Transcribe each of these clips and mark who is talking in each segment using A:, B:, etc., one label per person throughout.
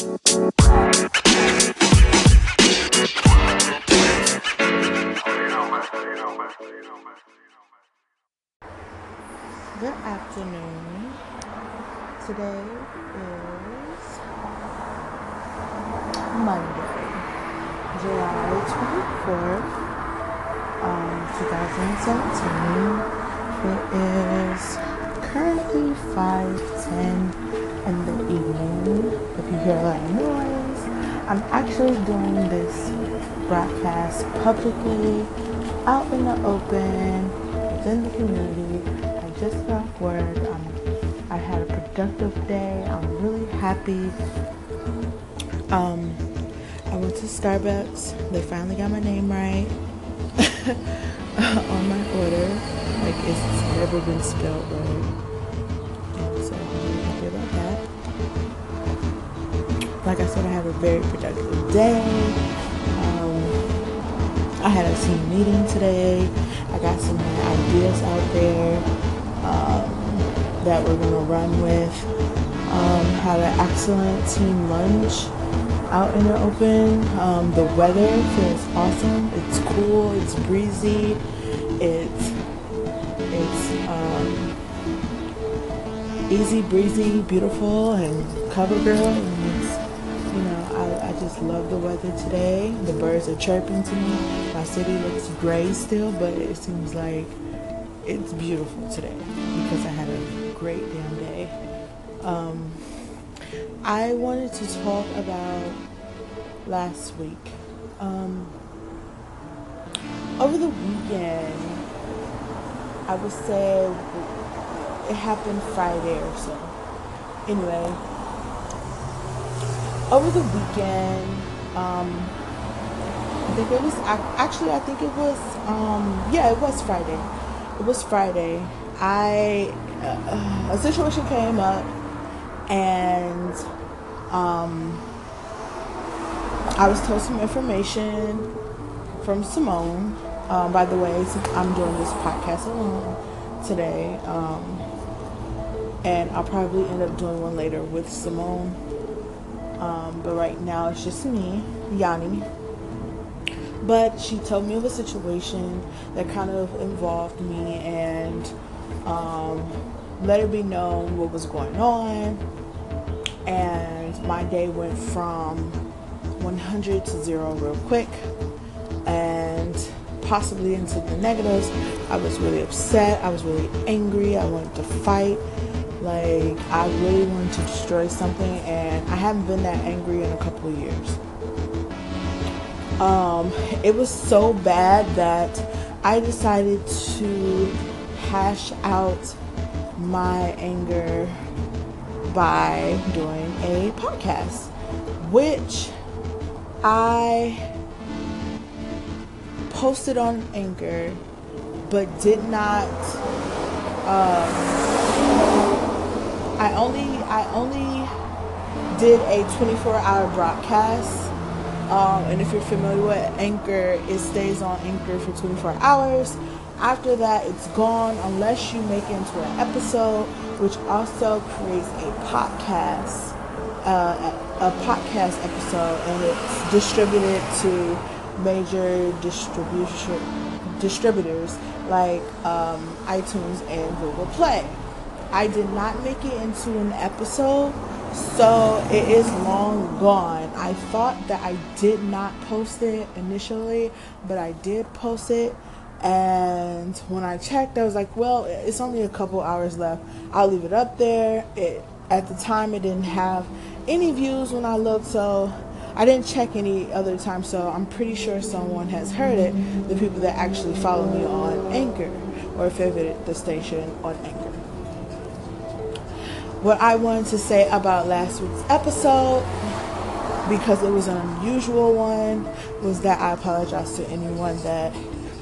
A: Good afternoon. Today is Monday, July 24th, um, 2017. It is currently 5.10 in the evening. If you hear a lot of noise, I'm actually doing this broadcast publicly, out in the open, within the community. I just got work. Um, I had a productive day. I'm really happy. Um, I went to Starbucks. They finally got my name right on my order. Like it's never been spelled right. So Like I said, I have a very productive day. Um, I had a team meeting today. I got some ideas out there um, that we're going to run with. Um, had an excellent team lunch out in the open. Um, the weather feels awesome. It's cool. It's breezy. It's easy breezy, beautiful, and cover girl. And you know, I, I just love the weather today. The birds are chirping to me. My city looks gray still, but it seems like it's beautiful today because I had a great damn day. Um, I wanted to talk about last week. Um, over the weekend, I would say it happened Friday or so. Anyway, over the weekend, um, I think it was actually, I think it was, um, yeah, it was Friday. It was Friday. I, uh, a situation came up and, um, I was told some information from Simone. Um, by the way, I'm doing this podcast alone today. Um, and I'll probably end up doing one later with Simone. Um, but right now it's just me, Yanni. But she told me of a situation that kind of involved me and um, let it be known what was going on. And my day went from 100 to zero real quick and possibly into the negatives. I was really upset. I was really angry. I wanted to fight. Like, I really wanted to destroy something, and I haven't been that angry in a couple of years. Um, it was so bad that I decided to hash out my anger by doing a podcast, which I posted on Anchor, but did not. Um, I only I only did a 24-hour broadcast. Um, and if you're familiar with Anchor, it stays on Anchor for 24 hours. After that, it's gone unless you make it into an episode, which also creates a podcast, uh, a podcast episode, and it's distributed to major distribution distributors like um, iTunes and Google Play. I did not make it into an episode, so it is long gone. I thought that I did not post it initially, but I did post it. And when I checked, I was like, well, it's only a couple hours left. I'll leave it up there. It at the time it didn't have any views when I looked, so I didn't check any other time. So I'm pretty sure someone has heard it. The people that actually follow me on Anchor or favorite the station on Anchor what I wanted to say about last week's episode, because it was an unusual one, was that I apologize to anyone that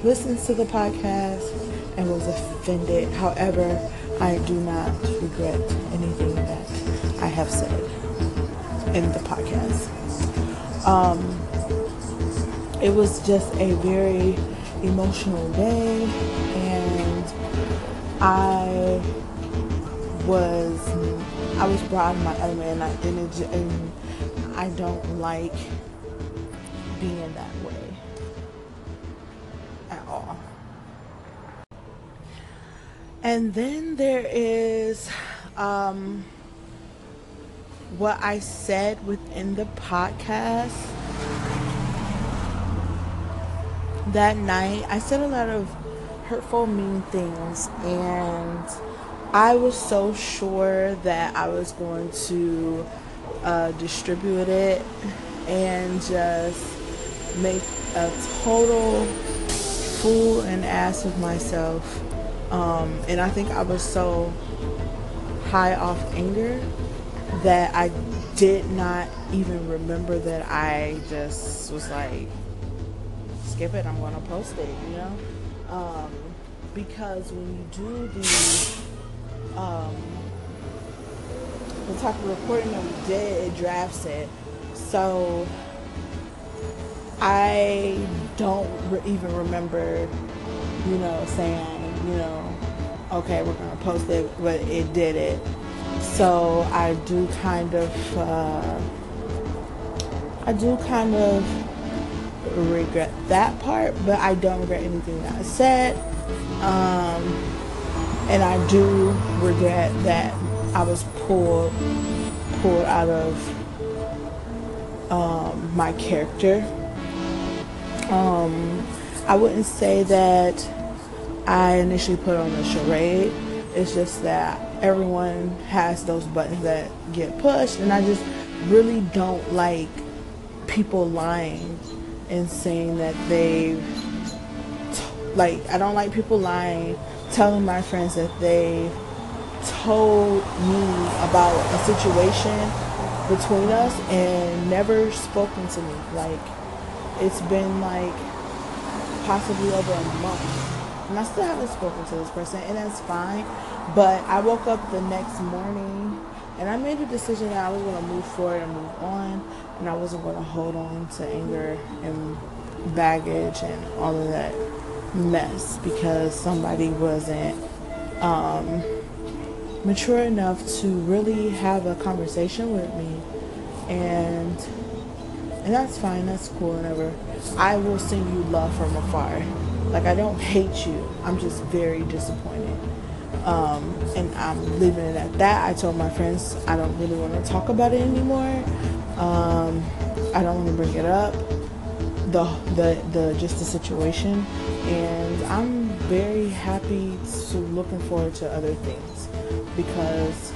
A: listens to the podcast and was offended. However, I do not regret anything that I have said in the podcast. Um, it was just a very emotional day, and I was I was brought in my element, and, I, and, I don't like being that way at all. And then there is um, what I said within the podcast that night. I said a lot of hurtful, mean things, and I was so sure that I was going to uh, distribute it and just make a total fool and ass of myself. Um, and I think I was so high off anger that I did not even remember that I just was like, skip it, I'm gonna post it, you know? Um, because when you do the um, the type of recording that we did, it drafts it. So I don't re- even remember, you know, saying, you know, okay, we're gonna post it, but it did it. So I do kind of, uh, I do kind of regret that part, but I don't regret anything that I said. Um, and I do regret that I was pulled pulled out of um, my character. Um, I wouldn't say that I initially put on a charade. It's just that everyone has those buttons that get pushed, and I just really don't like people lying and saying that they've like I don't like people lying, telling my friends that they told me about a situation between us and never spoken to me. Like it's been like possibly over a month. And I still haven't spoken to this person and that's fine. But I woke up the next morning and I made a decision that I was gonna move forward and move on and I wasn't gonna hold on to anger and baggage and all of that mess because somebody wasn't um, mature enough to really have a conversation with me. And and that's fine that's cool whatever. I will send you love from afar. Like i don't hate you. I'm just very disappointed. Um, and i'm leaving it at that. I told my friends i don't really want to talk about it anymore. Um, i don't want to bring it up. The the the just the situation and i'm very happy to looking forward to other things because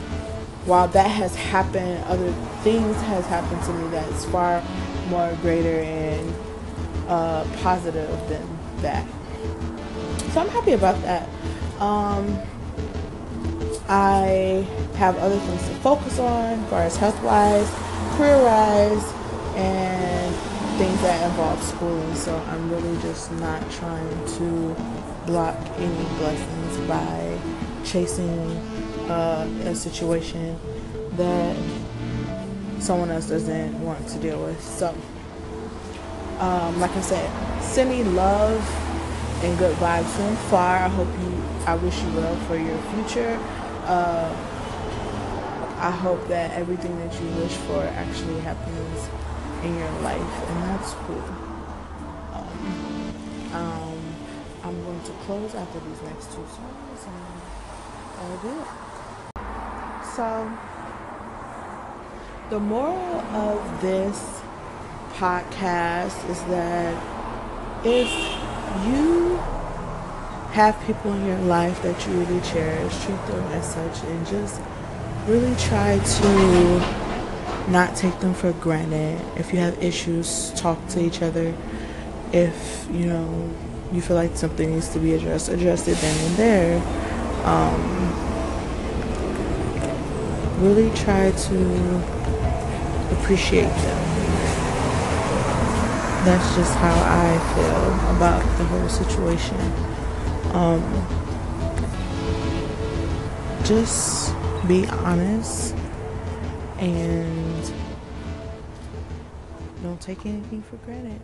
A: while that has happened other things has happened to me that's far more greater and uh, positive than that. So i'm happy about that. Um, i have other things to focus on as far as health wise career wise and things that involve schooling. So I'm really just not trying to block any blessings by chasing uh, a situation that someone else doesn't want to deal with. So, um, like I said, sending love and good vibes from far. I hope you. I wish you well for your future. Uh, I hope that everything that you wish for actually happens in your life, and that's cool. Um, um, I'm going to close after these next two songs, and that'll be it. So, the moral of this podcast is that if you have people in your life that you really cherish, treat them as such, and just really try to not take them for granted. If you have issues, talk to each other. If you know you feel like something needs to be addressed, address it then and there. Um, really try to appreciate them. That's just how I feel about the whole situation. Um, just be honest and don't take anything for granted.